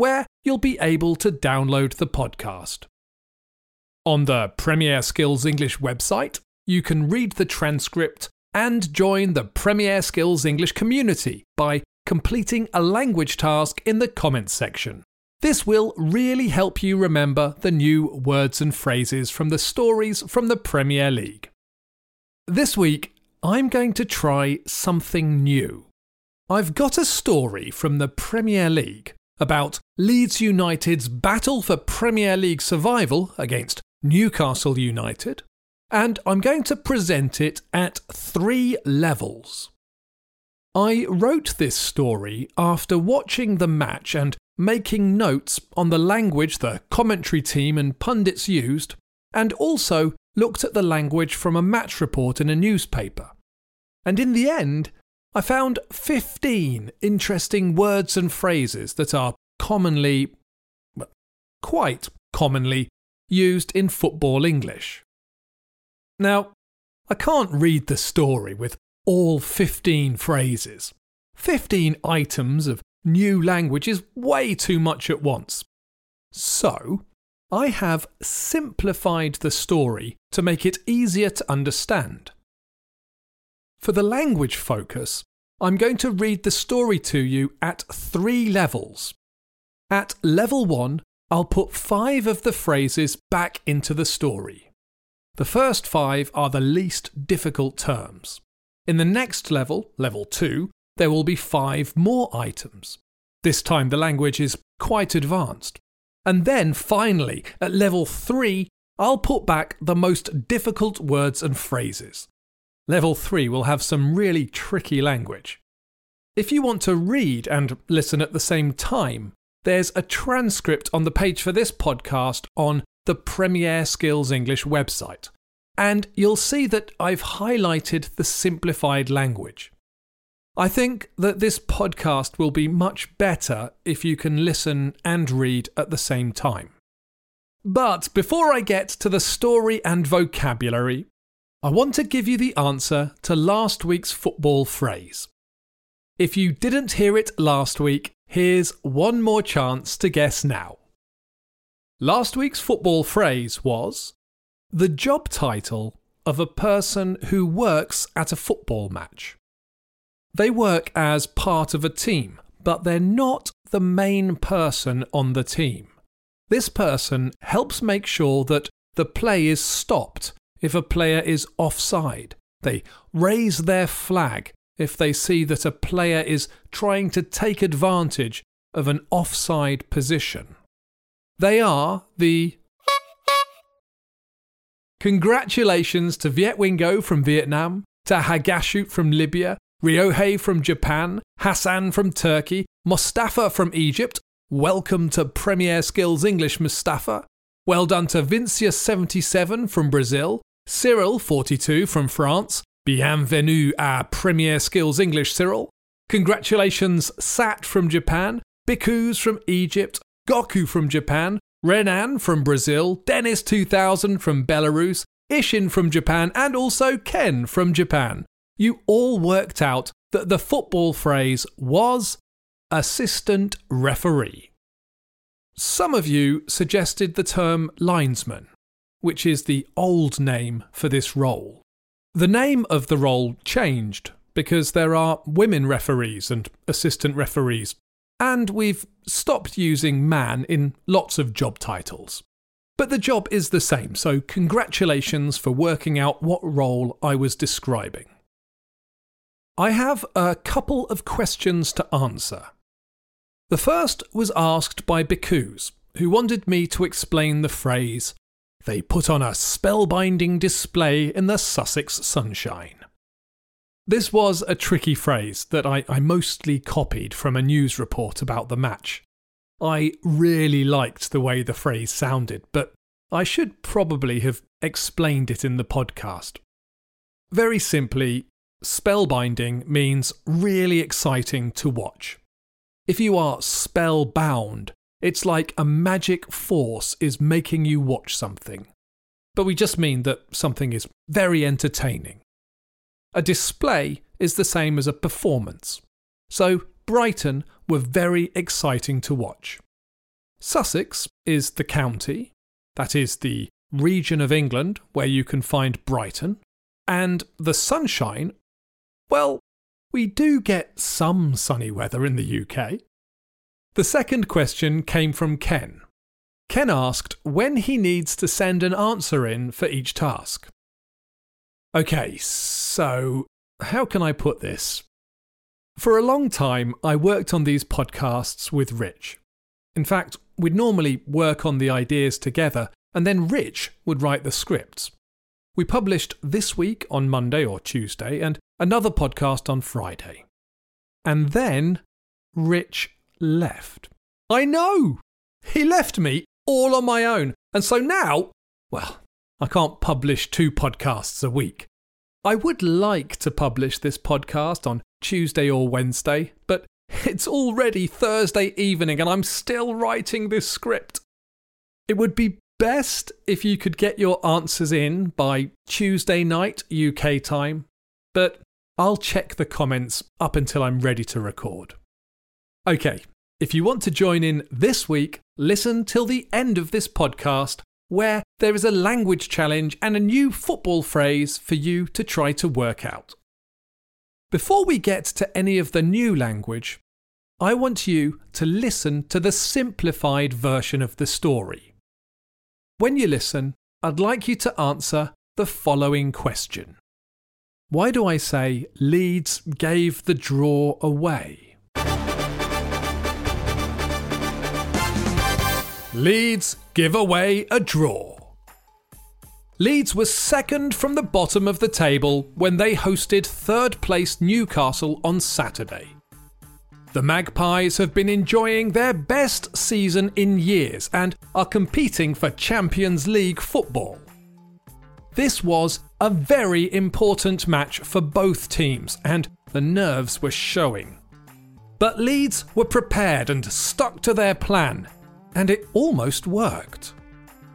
where you'll be able to download the podcast. On the Premier Skills English website, you can read the transcript and join the Premier Skills English community by completing a language task in the comments section. This will really help you remember the new words and phrases from the stories from the Premier League. This week, I'm going to try something new. I've got a story from the Premier League about Leeds United's battle for Premier League survival against Newcastle United, and I'm going to present it at three levels. I wrote this story after watching the match and making notes on the language the commentary team and pundits used, and also looked at the language from a match report in a newspaper. And in the end, I found 15 interesting words and phrases that are commonly, quite commonly, used in football English. Now, I can't read the story with all 15 phrases. 15 items of new language is way too much at once. So, I have simplified the story to make it easier to understand. For the language focus, I'm going to read the story to you at three levels. At level one, I'll put five of the phrases back into the story. The first five are the least difficult terms. In the next level, level two, there will be five more items. This time the language is quite advanced. And then finally, at level 3, I'll put back the most difficult words and phrases. Level 3 will have some really tricky language. If you want to read and listen at the same time, there's a transcript on the page for this podcast on the Premier Skills English website. And you'll see that I've highlighted the simplified language. I think that this podcast will be much better if you can listen and read at the same time. But before I get to the story and vocabulary, I want to give you the answer to last week's football phrase. If you didn't hear it last week, here's one more chance to guess now. Last week's football phrase was the job title of a person who works at a football match. They work as part of a team, but they're not the main person on the team. This person helps make sure that the play is stopped if a player is offside. They raise their flag if they see that a player is trying to take advantage of an offside position. They are the Congratulations to Viet Wingo from Vietnam, to Hagashut from Libya, Ryohei from Japan, Hassan from Turkey, Mustafa from Egypt. Welcome to Premier Skills English, Mustafa. Well done to Vincia77 from Brazil, Cyril42 from France. Bienvenue à Premier Skills English, Cyril. Congratulations, Sat from Japan, Bikus from Egypt, Goku from Japan, Renan from Brazil, Dennis2000 from Belarus, Ishin from Japan, and also Ken from Japan you all worked out that the football phrase was assistant referee. Some of you suggested the term linesman, which is the old name for this role. The name of the role changed because there are women referees and assistant referees, and we've stopped using man in lots of job titles. But the job is the same, so congratulations for working out what role I was describing. I have a couple of questions to answer. The first was asked by Bikus, who wanted me to explain the phrase, they put on a spellbinding display in the Sussex sunshine. This was a tricky phrase that I, I mostly copied from a news report about the match. I really liked the way the phrase sounded, but I should probably have explained it in the podcast. Very simply, spellbinding means really exciting to watch. If you are spellbound, it's like a magic force is making you watch something. But we just mean that something is very entertaining. A display is the same as a performance. So Brighton were very exciting to watch. Sussex is the county, that is the region of England where you can find Brighton, and the sunshine, well, we do get some sunny weather in the UK. The second question came from Ken. Ken asked when he needs to send an answer in for each task. Okay, so how can I put this? For a long time, I worked on these podcasts with Rich. In fact, we'd normally work on the ideas together, and then Rich would write the scripts. We published this week on Monday or Tuesday, and another podcast on Friday. And then Rich left. I know! He left me all on my own, and so now, well, I can't publish two podcasts a week. I would like to publish this podcast on Tuesday or Wednesday, but it's already Thursday evening and I'm still writing this script. It would be best if you could get your answers in by Tuesday night UK time, but I'll check the comments up until I'm ready to record. Okay, if you want to join in this week, listen till the end of this podcast where there is a language challenge and a new football phrase for you to try to work out. Before we get to any of the new language, I want you to listen to the simplified version of the story. When you listen, I'd like you to answer the following question Why do I say Leeds gave the draw away? Leeds give away a draw. Leeds were second from the bottom of the table when they hosted third place Newcastle on Saturday. The Magpies have been enjoying their best season in years and are competing for Champions League football. This was a very important match for both teams, and the nerves were showing. But Leeds were prepared and stuck to their plan, and it almost worked.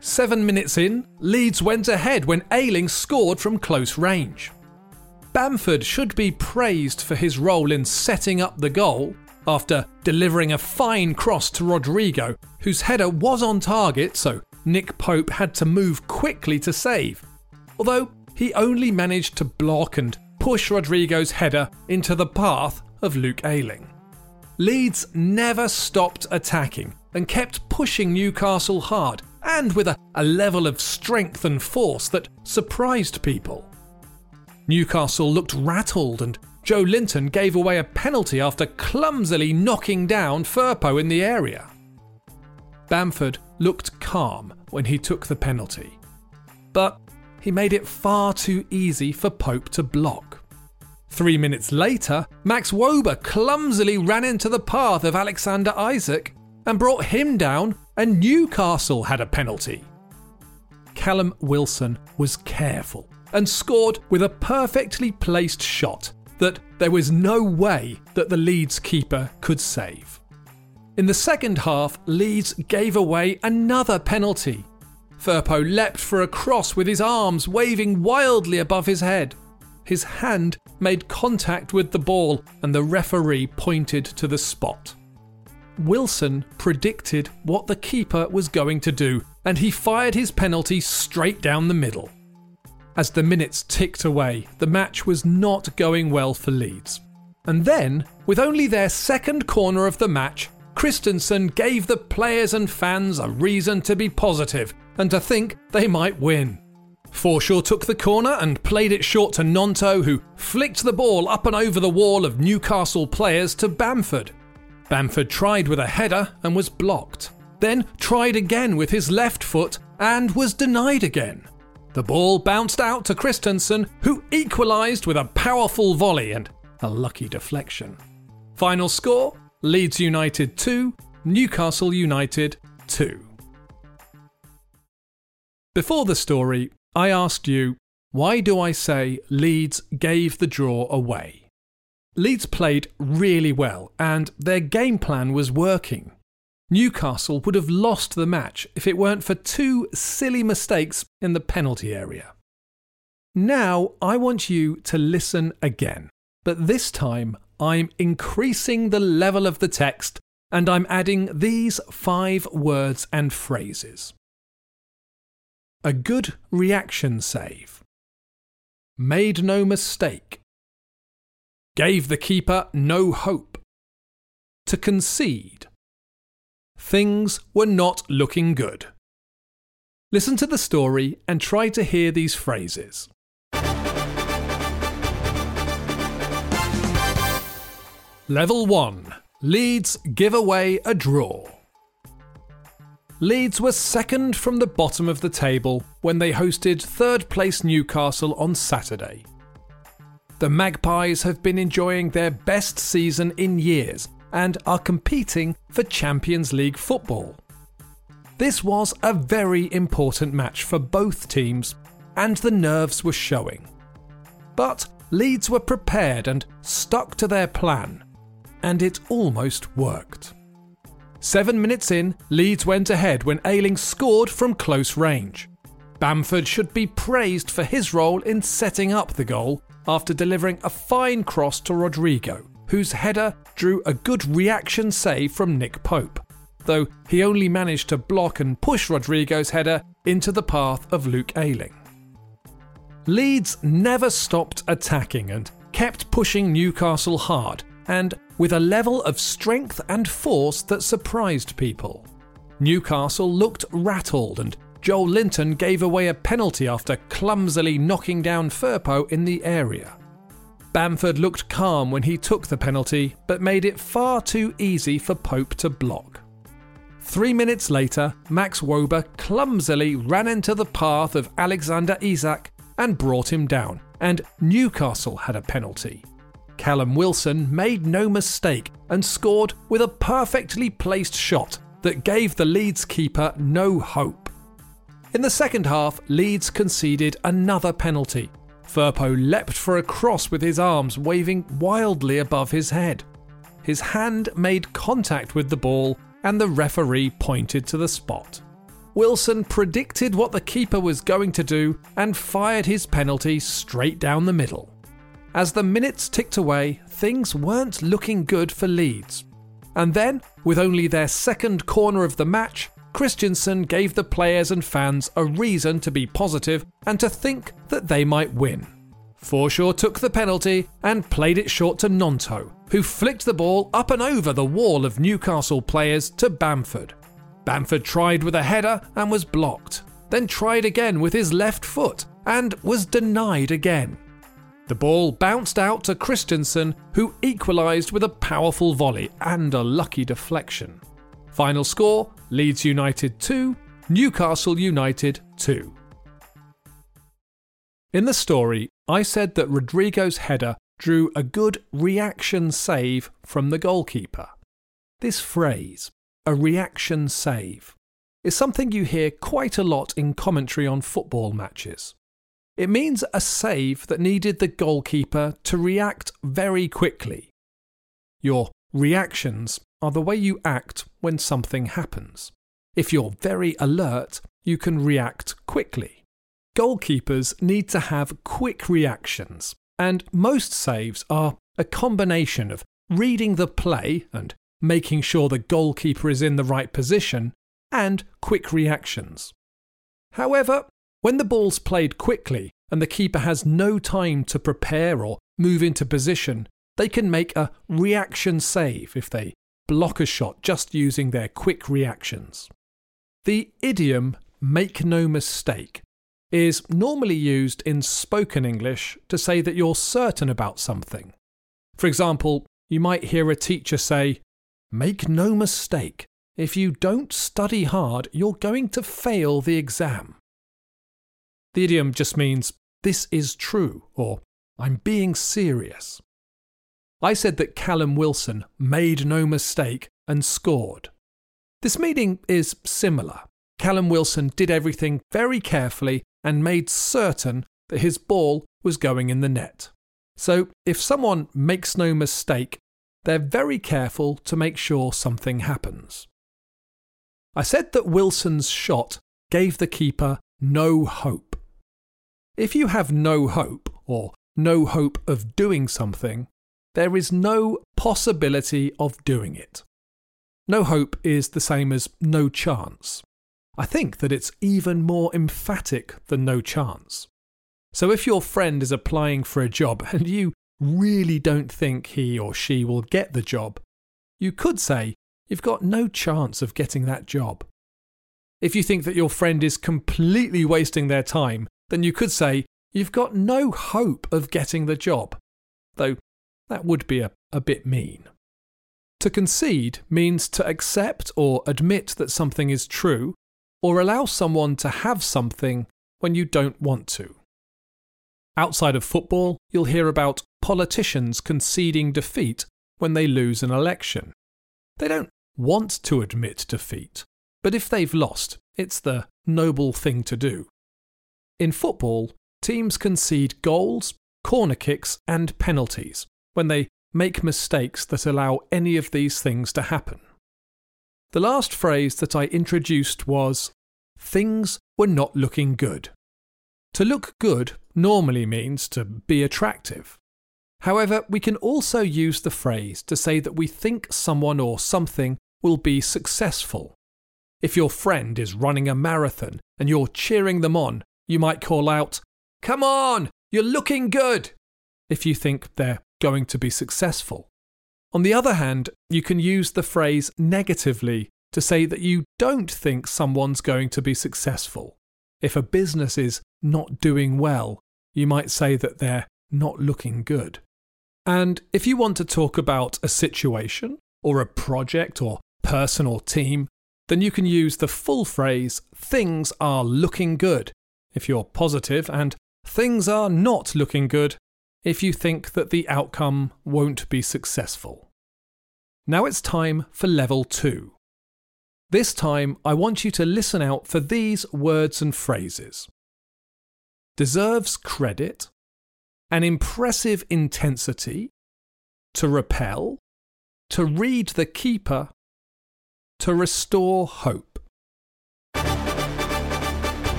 Seven minutes in, Leeds went ahead when Ayling scored from close range. Bamford should be praised for his role in setting up the goal after delivering a fine cross to Rodrigo, whose header was on target, so Nick Pope had to move quickly to save. Although he only managed to block and push Rodrigo's header into the path of Luke Ayling. Leeds never stopped attacking and kept pushing Newcastle hard, and with a, a level of strength and force that surprised people. Newcastle looked rattled, and Joelinton gave away a penalty after clumsily knocking down Firpo in the area. Bamford looked calm when he took the penalty, but he made it far too easy for Pope to block. Three minutes later, Max Wöber clumsily ran into the path of Alexander Isak and brought him down, and Newcastle had a penalty. Callum Wilson was careful and scored with a perfectly placed shot that there was no way that the Leeds keeper could save. In the second half, Leeds gave away another penalty. Firpo leapt for a cross with his arms waving wildly above his head. His hand made contact with the ball, and the referee pointed to the spot. Wilson predicted what the keeper was going to do, and he fired his penalty straight down the middle. As the minutes ticked away, the match was not going well for Leeds. And then, with only their second corner of the match, Christensen gave the players and fans a reason to be positive and to think they might win. Forshaw took the corner and played it short to Gnonto, who flicked the ball up and over the wall of Newcastle players to Bamford. Bamford tried with a header and was blocked, then tried again with his left foot and was denied again. The ball bounced out to Christensen, who equalised with a powerful volley and a lucky deflection. Final score Leeds United 2, Newcastle United 2. Before the story, I asked you, why do I say Leeds gave the draw away? Leeds played really well and their game plan was working. Newcastle would have lost the match if it weren't for two silly mistakes in the penalty area. Now I want you to listen again, but this time I'm increasing the level of the text and I'm adding these five words and phrases. A good reaction save. Made no mistake. Gave the keeper no hope. To concede. Things were not looking good. Listen to the story and try to hear these phrases. Level 1 Leeds give away a draw. Leeds were second from the bottom of the table when they hosted third place Newcastle on Saturday. The Magpies have been enjoying their best season in years and are competing for Champions League football. This was a very important match for both teams, and the nerves were showing. But Leeds were prepared and stuck to their plan and it almost worked. Seven minutes in, Leeds went ahead when Ayling scored from close range. Bamford should be praised for his role in setting up the goal after delivering a fine cross to Rodrigo, whose header drew a good reaction save from Nick Pope, though he only managed to block and push Rodrigo's header into the path of Luke Ayling. Leeds never stopped attacking and kept pushing Newcastle hard, and with a level of strength and force that surprised people. Newcastle looked rattled and Joelinton gave away a penalty after clumsily knocking down Firpo in the area. Bamford looked calm when he took the penalty, but made it far too easy for Pope to block. Three minutes later, Max Wöber clumsily ran into the path of Alexander Isak and brought him down, and Newcastle had a penalty. Callum Wilson made no mistake and scored with a perfectly placed shot that gave the Leeds keeper no hope. In the second half, Leeds conceded another penalty. Firpo leapt for a cross with his arms waving wildly above his head. His hand made contact with the ball and the referee pointed to the spot. Wilson predicted what the keeper was going to do and fired his penalty straight down the middle. As the minutes ticked away, things weren't looking good for Leeds. And then, with only their second corner of the match, Christensen gave the players and fans a reason to be positive and to think that they might win. Forshaw took the penalty and played it short to Gnonto, who flicked the ball up and over the wall of Newcastle players to Bamford. Bamford tried with a header and was blocked, then tried again with his left foot and was denied again. The ball bounced out to Christensen, who equalised with a powerful volley and a lucky deflection. Final score Leeds United 2, Newcastle United 2. In the story, I said that Rodrigo's header drew a good reaction save from the goalkeeper. This phrase, a reaction save, is something you hear quite a lot in commentary on football matches. It means a save that needed the goalkeeper to react very quickly. Your reactions are the way you act when something happens. If you're very alert, you can react quickly. Goalkeepers need to have quick reactions, and most saves are a combination of reading the play and making sure the goalkeeper is in the right position, and quick reactions. However, when the ball's played quickly and the keeper has no time to prepare or move into position, they can make a reaction save if they block a shot just using their quick reactions. The idiom make no mistake is normally used in spoken English to say that you're certain about something. For example, you might hear a teacher say, Make no mistake, if you don't study hard, you're going to fail the exam. The idiom just means, this is true, or I'm being serious. I said that Callum Wilson made no mistake and scored. This meeting is similar. Callum Wilson did everything very carefully and made certain that his ball was going in the net. So, if someone makes no mistake, they're very careful to make sure something happens. I said that Wilson's shot gave the keeper no hope. If you have no hope, or no hope of doing something, there is no possibility of doing it. No hope is the same as no chance. I think that it's even more emphatic than no chance. So if your friend is applying for a job and you really don't think he or she will get the job, you could say you've got no chance of getting that job. If you think that your friend is completely wasting their time, then you could say you've got no hope of getting the job. Though that would be a, a bit mean. To concede means to accept or admit that something is true, or allow someone to have something when you don't want to. Outside of football, you'll hear about politicians conceding defeat when they lose an election. They don't want to admit defeat, but if they've lost, it's the noble thing to do. In football, teams concede goals, corner kicks, and penalties when they make mistakes that allow any of these things to happen. The last phrase that I introduced was, things were not looking good. To look good normally means to be attractive. However, we can also use the phrase to say that we think someone or something will be successful. If your friend is running a marathon and you're cheering them on, you might call out, Come on, you're looking good, if you think they're going to be successful. On the other hand, you can use the phrase negatively to say that you don't think someone's going to be successful. If a business is not doing well, you might say that they're not looking good. And if you want to talk about a situation, or a project, or person, or team, then you can use the full phrase, things are looking good, if you're positive, and things are not looking good if you think that the outcome won't be successful. Now it's time for level two. This time, I want you to listen out for these words and phrases deserves credit, an impressive intensity, to repel, to read the keeper, to restore hope.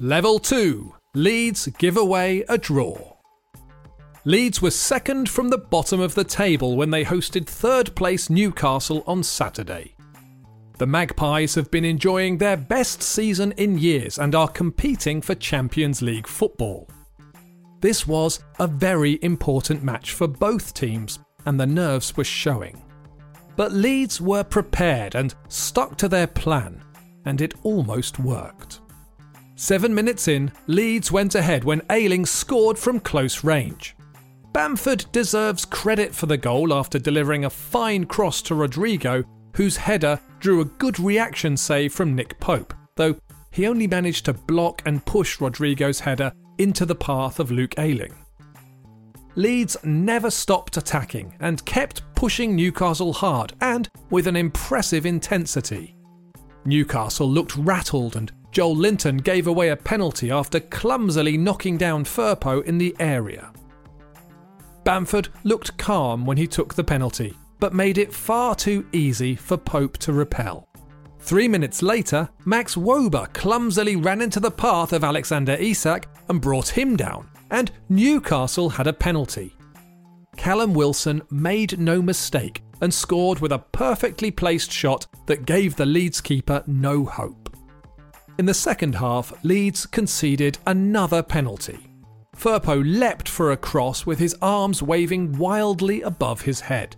Level 2 Leeds give away a draw. Leeds were second from the bottom of the table when they hosted third place Newcastle on Saturday. The Magpies have been enjoying their best season in years and are competing for Champions League football. This was a very important match for both teams, and the nerves were showing. But Leeds were prepared and stuck to their plan, and it almost worked. Seven minutes in, Leeds went ahead when Ayling scored from close range. Bamford deserves credit for the goal after delivering a fine cross to Rodrigo, whose header drew a good reaction save from Nick Pope, though he only managed to block and push Rodrigo's header into the path of Luke Ayling. Leeds never stopped attacking and kept pushing Newcastle hard and with an impressive intensity. Newcastle looked rattled and Joelinton gave away a penalty after clumsily knocking down Firpo in the area. Bamford looked calm when he took the penalty, but made it far too easy for Pope to repel. Three minutes later, Max Wöber clumsily ran into the path of Alexander Isak and brought him down, and Newcastle had a penalty. Callum Wilson made no mistake and scored with a perfectly placed shot that gave the Leeds keeper no hope. In the second half, Leeds conceded another penalty. Firpo leapt for a cross with his arms waving wildly above his head.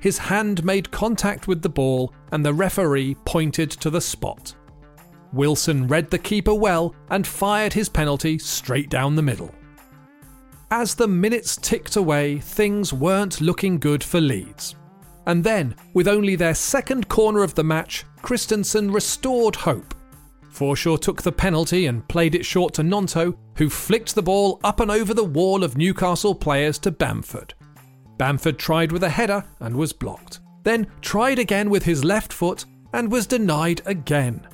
His hand made contact with the ball, and the referee pointed to the spot. Wilson read the keeper well and fired his penalty straight down the middle. As the minutes ticked away, things weren't looking good for Leeds. And then, with only their second corner of the match, Christensen restored hope Forshaw took the penalty and played it short to Gnonto, who flicked the ball up and over the wall of Newcastle players to Bamford. Bamford tried with a header and was blocked. then tried again with his left foot and was denied again.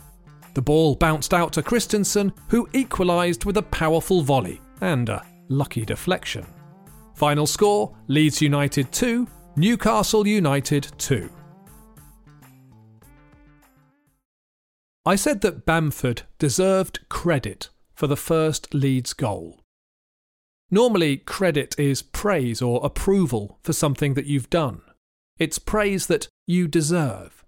The ball bounced out to Christensen, who equalised with a powerful volley and a lucky deflection. Final score Leeds United 2, Newcastle United 2. I said that Bamford deserved credit for the first Leeds goal. Normally, credit is praise or approval for something that you've done. It's praise that you deserve.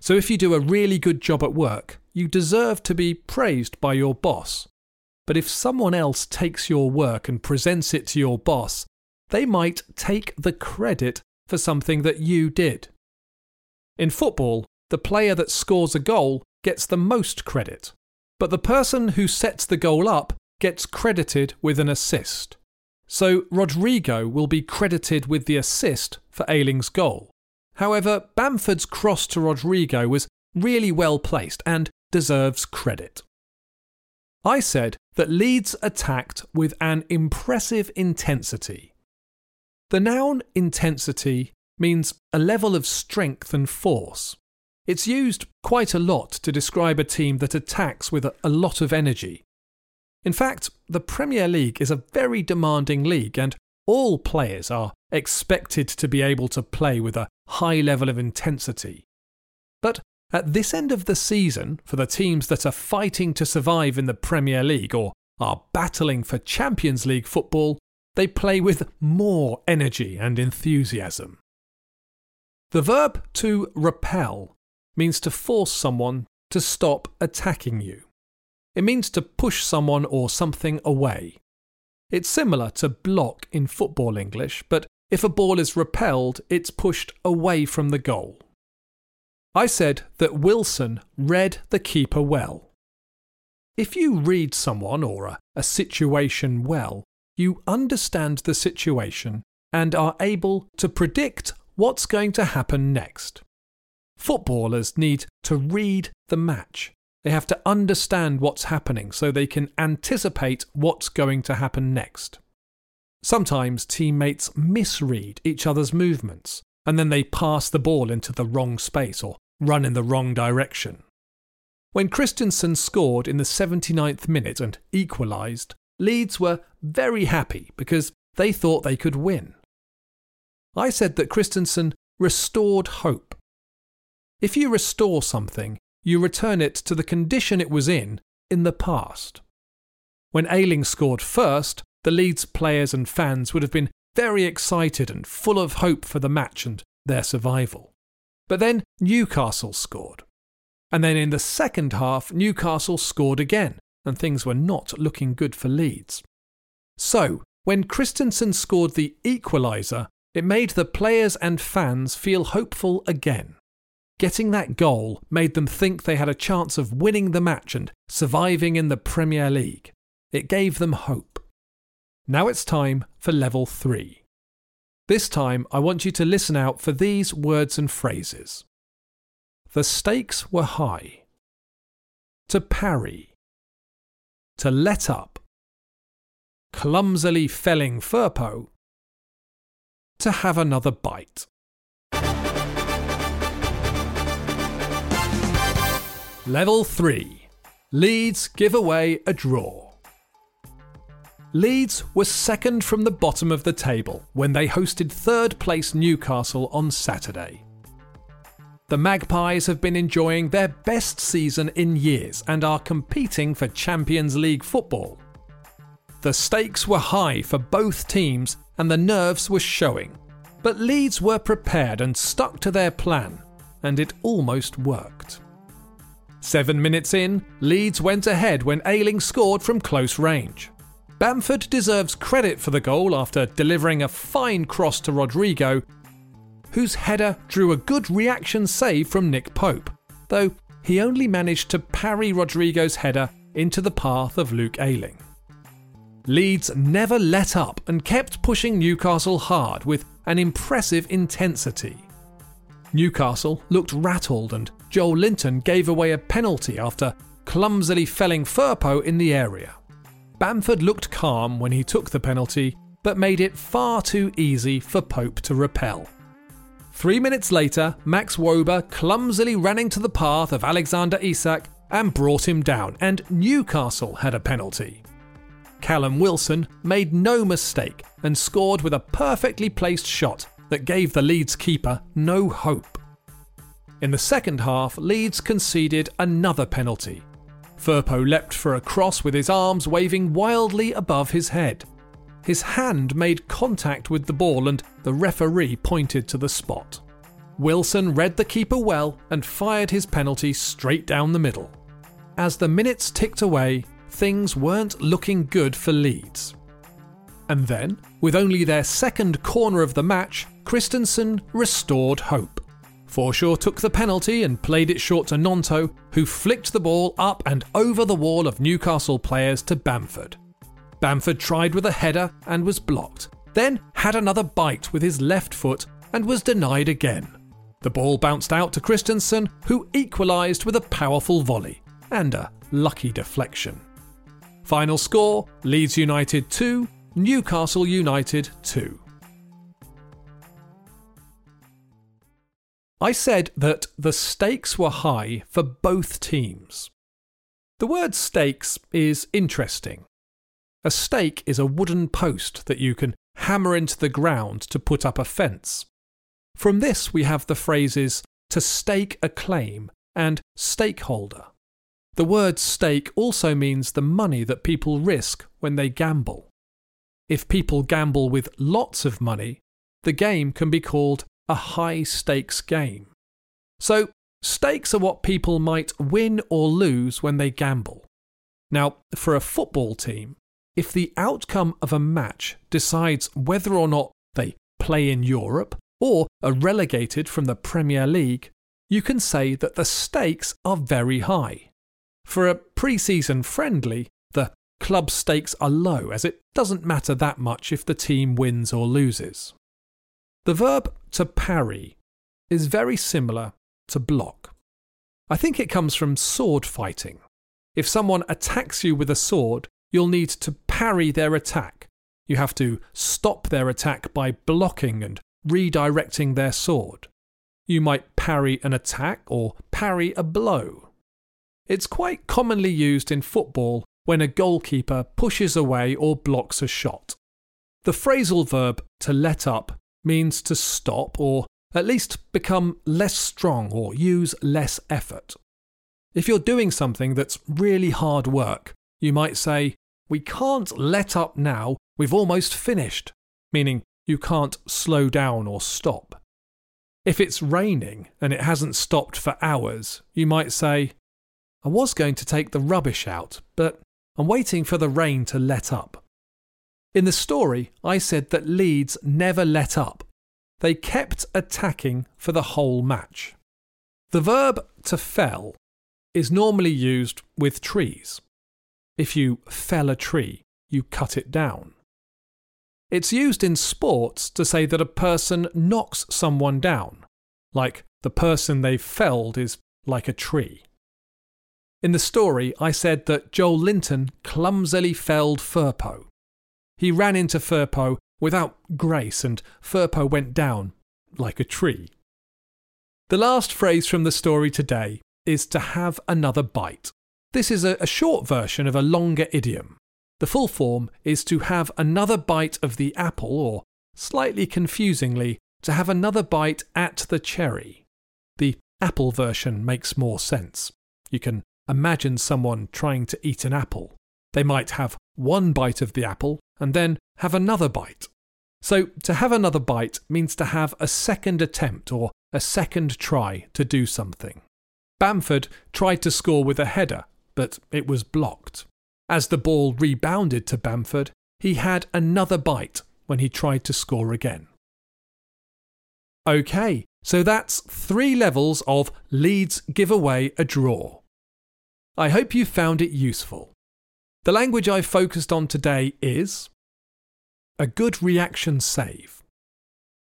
So if you do a really good job at work, you deserve to be praised by your boss. But if someone else takes your work and presents it to your boss, they might take the credit for something that you did. In football, the player that scores a goal gets the most credit, but the person who sets the goal up gets credited with an assist. So Rodrigo will be credited with the assist for Ayling's goal. However, Bamford's cross to Rodrigo was really well placed and deserves credit. I said that Leeds attacked with an impressive intensity. The noun intensity means a level of strength and force. It's used quite a lot to describe a team that attacks with a lot of energy. In fact, the Premier League is a very demanding league, and all players are expected to be able to play with a high level of intensity. But at this end of the season, for the teams that are fighting to survive in the Premier League or are battling for Champions League football, they play with more energy and enthusiasm. The verb to repel means to force someone to stop attacking you. It means to push someone or something away. It's similar to block in football English, but if a ball is repelled, it's pushed away from the goal. I said that Wilson read the keeper well. If you read someone or a, a situation well, you understand the situation and are able to predict what's going to happen next. Footballers need to read the match. They have to understand what's happening so they can anticipate what's going to happen next. Sometimes teammates misread each other's movements and then they pass the ball into the wrong space or run in the wrong direction. When Christensen scored in the 79th minute and equalised, Leeds were very happy because they thought they could win. I said that Christensen restored hope. If you restore something, you return it to the condition it was in in the past. When Ayling scored first, the Leeds players and fans would have been very excited and full of hope for the match and their survival. But then Newcastle scored. And then in the second half, Newcastle scored again, and things were not looking good for Leeds. So, when Christensen scored the equaliser, it made the players and fans feel hopeful again. Getting that goal made them think they had a chance of winning the match and surviving in the Premier League. It gave them hope. Now it's time for level 3. This time I want you to listen out for these words and phrases. The stakes were high. To parry. To let up. Clumsily felling Firpo. to have another bite. Level 3 Leeds give away a draw. Leeds were second from the bottom of the table when they hosted third place Newcastle on Saturday. The Magpies have been enjoying their best season in years and are competing for Champions League football. The stakes were high for both teams and the nerves were showing. But Leeds were prepared and stuck to their plan, and it almost worked. Seven minutes in, Leeds went ahead when Ayling scored from close range. Bamford deserves credit for the goal after delivering a fine cross to Rodrigo, whose header drew a good reaction save from Nick Pope, though he only managed to parry Rodrigo's header into the path of Luke Ayling. Leeds never let up and kept pushing Newcastle hard with an impressive intensity. Newcastle looked rattled and Joelinton gave away a penalty after clumsily felling Firpo in the area. Bamford looked calm when he took the penalty, but made it far too easy for Pope to repel. Three minutes later, Max Wöber clumsily ran into the path of Alexander Isak and brought him down, and Newcastle had a penalty. Callum Wilson made no mistake and scored with a perfectly placed shot that gave the Leeds keeper no hope. In the second half, Leeds conceded another penalty. Firpo leapt for a cross with his arms waving wildly above his head. His hand made contact with the ball and the referee pointed to the spot. Wilson read the keeper well and fired his penalty straight down the middle. As the minutes ticked away, things weren't looking good for Leeds. And then, with only their second corner of the match, Christensen restored hope. Forshaw took the penalty and played it short to Gnonto, who flicked the ball up and over the wall of Newcastle players to Bamford. Bamford tried with a header and was blocked, then had another bite with his left foot and was denied again. The ball bounced out to Christensen, who equalised with a powerful volley and a lucky deflection. Final score Leeds United 2, Newcastle United 2. I said that the stakes were high for both teams. The word stakes is interesting. A stake is a wooden post that you can hammer into the ground to put up a fence. From this, we have the phrases to stake a claim and stakeholder. The word stake also means the money that people risk when they gamble. If people gamble with lots of money, the game can be called a high stakes game. So, stakes are what people might win or lose when they gamble. Now, for a football team, if the outcome of a match decides whether or not they play in Europe or are relegated from the Premier League, you can say that the stakes are very high. For a pre season friendly, the club stakes are low as it doesn't matter that much if the team wins or loses. The verb to parry is very similar to block. I think it comes from sword fighting. If someone attacks you with a sword, you'll need to parry their attack. You have to stop their attack by blocking and redirecting their sword. You might parry an attack or parry a blow. It's quite commonly used in football when a goalkeeper pushes away or blocks a shot. The phrasal verb to let up means to stop or at least become less strong or use less effort. If you're doing something that's really hard work, you might say, We can't let up now, we've almost finished, meaning you can't slow down or stop. If it's raining and it hasn't stopped for hours, you might say, I was going to take the rubbish out, but I'm waiting for the rain to let up. In the story, I said that Leeds never let up. They kept attacking for the whole match. The verb to fell is normally used with trees. If you fell a tree, you cut it down. It's used in sports to say that a person knocks someone down, like the person they've felled is like a tree. In the story, I said that Joelinton clumsily felled Firpo. He ran into Firpo without grace, and Firpo went down like a tree. The last phrase from the story today is to have another bite. This is a, a, short version of a longer idiom. The full form is to have another bite of the apple, or slightly confusingly, to have another bite at the cherry. The apple version makes more sense. You can Imagine someone trying to eat an apple. They might have one bite of the apple and then have another bite. So, to have another bite means to have a second attempt or a second try to do something. Bamford tried to score with a header, but it was blocked. As the ball rebounded to Bamford, he had another bite when he tried to score again. Okay, so that's three levels of Leeds give away a draw. I hope you found it useful. The language I've focused on today is a good reaction save,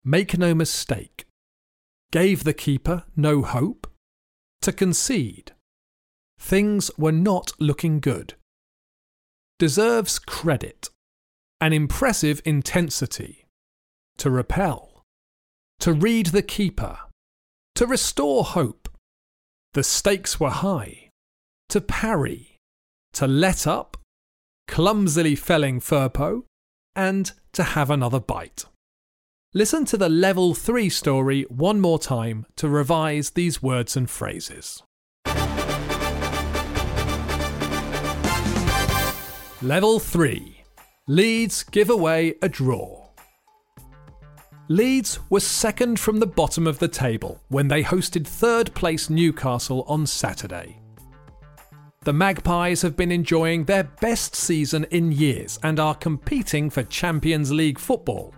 make no mistake, gave the keeper no hope, to concede, things were not looking good, deserves credit, an impressive intensity, to repel, to read the keeper, to restore hope. The stakes were high, to parry, to let up, clumsily felling Firpo, and to have another bite. Listen to the level 3 story one more time to revise these words and phrases. Level 3 Leeds give away a draw. Leeds were second from the bottom of the table when they hosted third place Newcastle on Saturday. The Magpies have been enjoying their best season in years and are competing for Champions League football.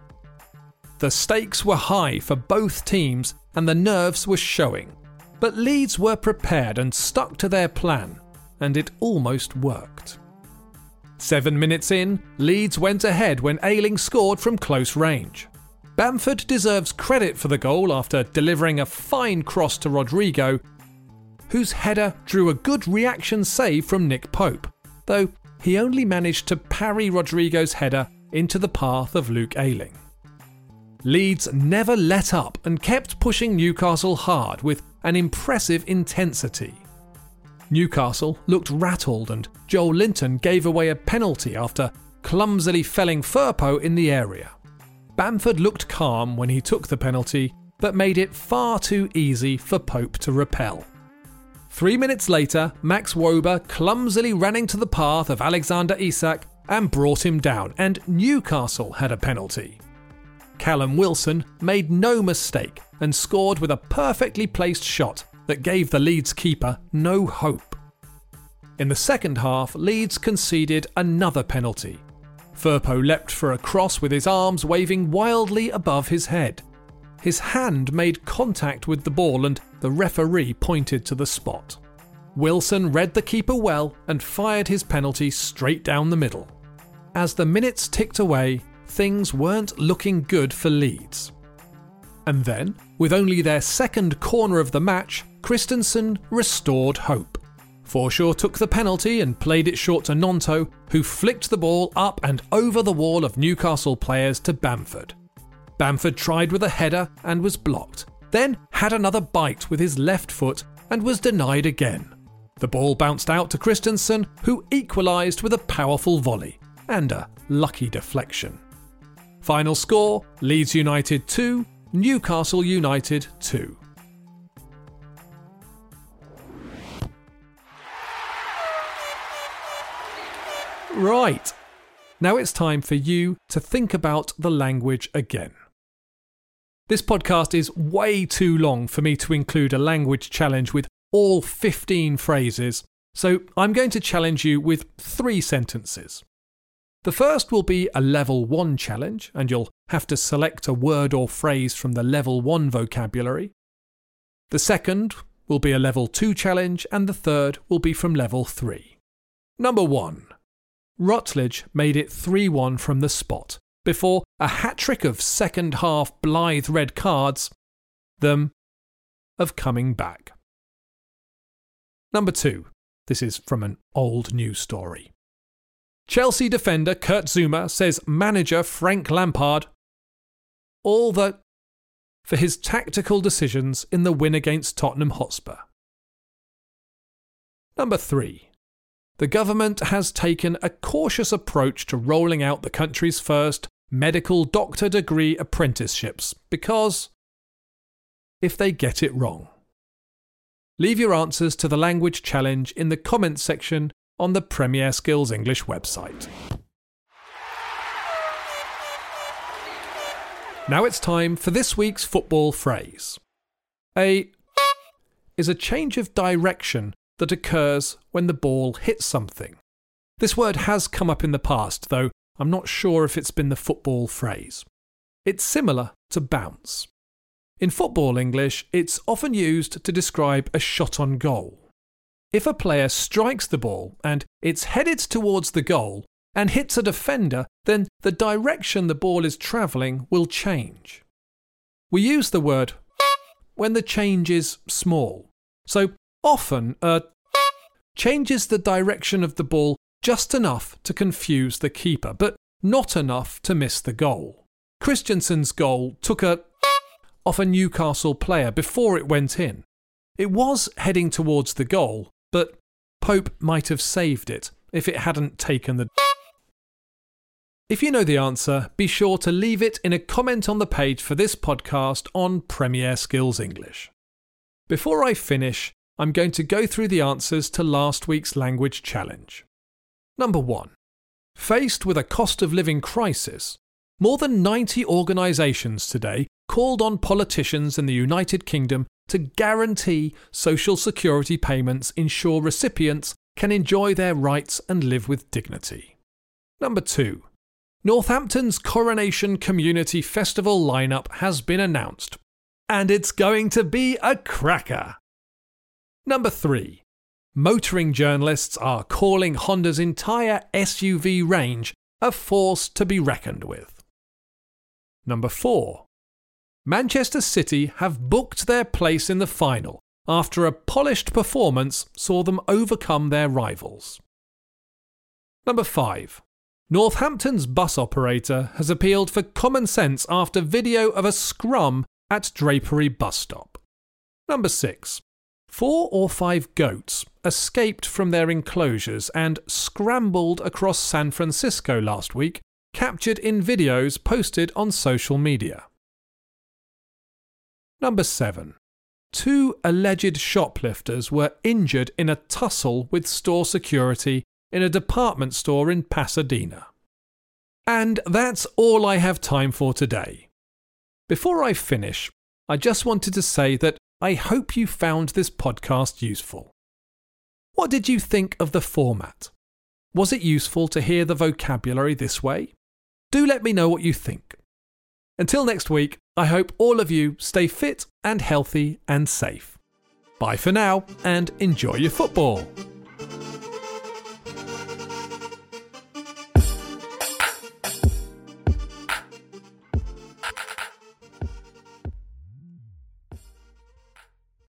The stakes were high for both teams and the nerves were showing, but Leeds were prepared and stuck to their plan, and it almost worked. Seven minutes in, Leeds went ahead when Ayling scored from close range. Bamford deserves credit for the goal after delivering a fine cross to Rodrigo, whose header drew a good reaction save from Nick Pope, though he only managed to parry Rodrigo's header into the path of Luke Ayling. Leeds never let up and kept pushing Newcastle hard with an impressive intensity. Newcastle looked rattled and Joelinton gave away a penalty after clumsily felling Firpo in the area. Bamford looked calm when he took the penalty, but made it far too easy for Pope to repel. Three minutes later, Max Wöber clumsily ran into the path of Alexander Isak and brought him down, and Newcastle had a penalty. Callum Wilson made no mistake and scored with a perfectly placed shot that gave the Leeds keeper no hope. In the second half, Leeds conceded another penalty. Firpo leapt for a cross with his arms waving wildly above his head. His hand made contact with the ball and the referee pointed to the spot. Wilson read the keeper well and fired his penalty straight down the middle. As the minutes ticked away, things weren't looking good for Leeds. And then, with only their second corner of the match, Christensen restored hope. Forshaw took the penalty and played it short to Gnonto, who flicked the ball up and over the wall of Newcastle players to Bamford. Bamford tried with a header and was blocked, then had another bite with his left foot and was denied again. The ball bounced out to Christensen, who equalised with a powerful volley and a lucky deflection. Final score Leeds United 2, Newcastle United 2. Right. Now it's time for you to think about the language again. This podcast is way too long for me to include a language challenge with all 15 phrases, so I'm going to challenge you with three sentences. The first will be a level 1 challenge, and you'll have to select a word or phrase from the level 1 vocabulary. The second will be a level 2 challenge, and the third will be from level 3. Number 1 Rutledge made it 3 1 from the spot before a hat trick of second half blithe red cards, them of coming back. Number 2. This is from an old news story. Chelsea defender Kurt Zouma says manager Frank Lampard all that for his tactical decisions in the win against Tottenham Hotspur. Number 3 the government has taken a cautious approach to rolling out the country's first medical doctor degree apprenticeships because if they get it wrong. Leave your answers to the language challenge in the comments section on the Premier Skills English website. Now it's time for this week's football phrase. A is a change of direction that occurs when the ball hits something. This word has come up in the past, though I'm not sure if it's been the football phrase. It's similar to bounce. In football English, it's often used to describe a shot on goal. If a player strikes the ball and it's headed towards the goal and hits a defender, then the direction the ball is travelling will change. We use the word when the change is small. So often a changes the direction of the ball just enough to confuse the keeper, but not enough to miss the goal. Christensen's goal took a off a Newcastle player before it went in. It was heading towards the goal, but Pope might have saved it if it hadn't taken the. If you know the answer, be sure to leave it in a comment on the page for this podcast on Premier Skills English. Before I finish, I'm going to go through the answers to last week's language challenge. Number one, faced with a cost of living crisis, more than 90 organisations today called on politicians in the United Kingdom to guarantee social security payments ensure recipients can enjoy their rights and live with dignity. Number two, Northampton's Coronation Community Festival lineup has been announced, and it's going to be a cracker. Number three, motoring journalists are calling Honda's entire SUV range a force to be reckoned with. Number four, Manchester City have booked their place in the final after a polished performance saw them overcome their rivals. Number 5. Northampton's bus operator has appealed for common sense after video of a scrum at Drapery bus stop. Number 6. Four or five goats escaped from their enclosures and scrambled across San Francisco last week, captured in videos posted on social media. Number 7. Two alleged shoplifters were injured in a tussle with store security in a department store in Pasadena. And that's all I have time for today. Before I finish, I just wanted to say that I hope you found this podcast useful. What did you think of the format? Was it useful to hear the vocabulary this way? Do let me know what you think. Until next week, I hope all of you stay fit and healthy and safe. Bye for now and enjoy your football.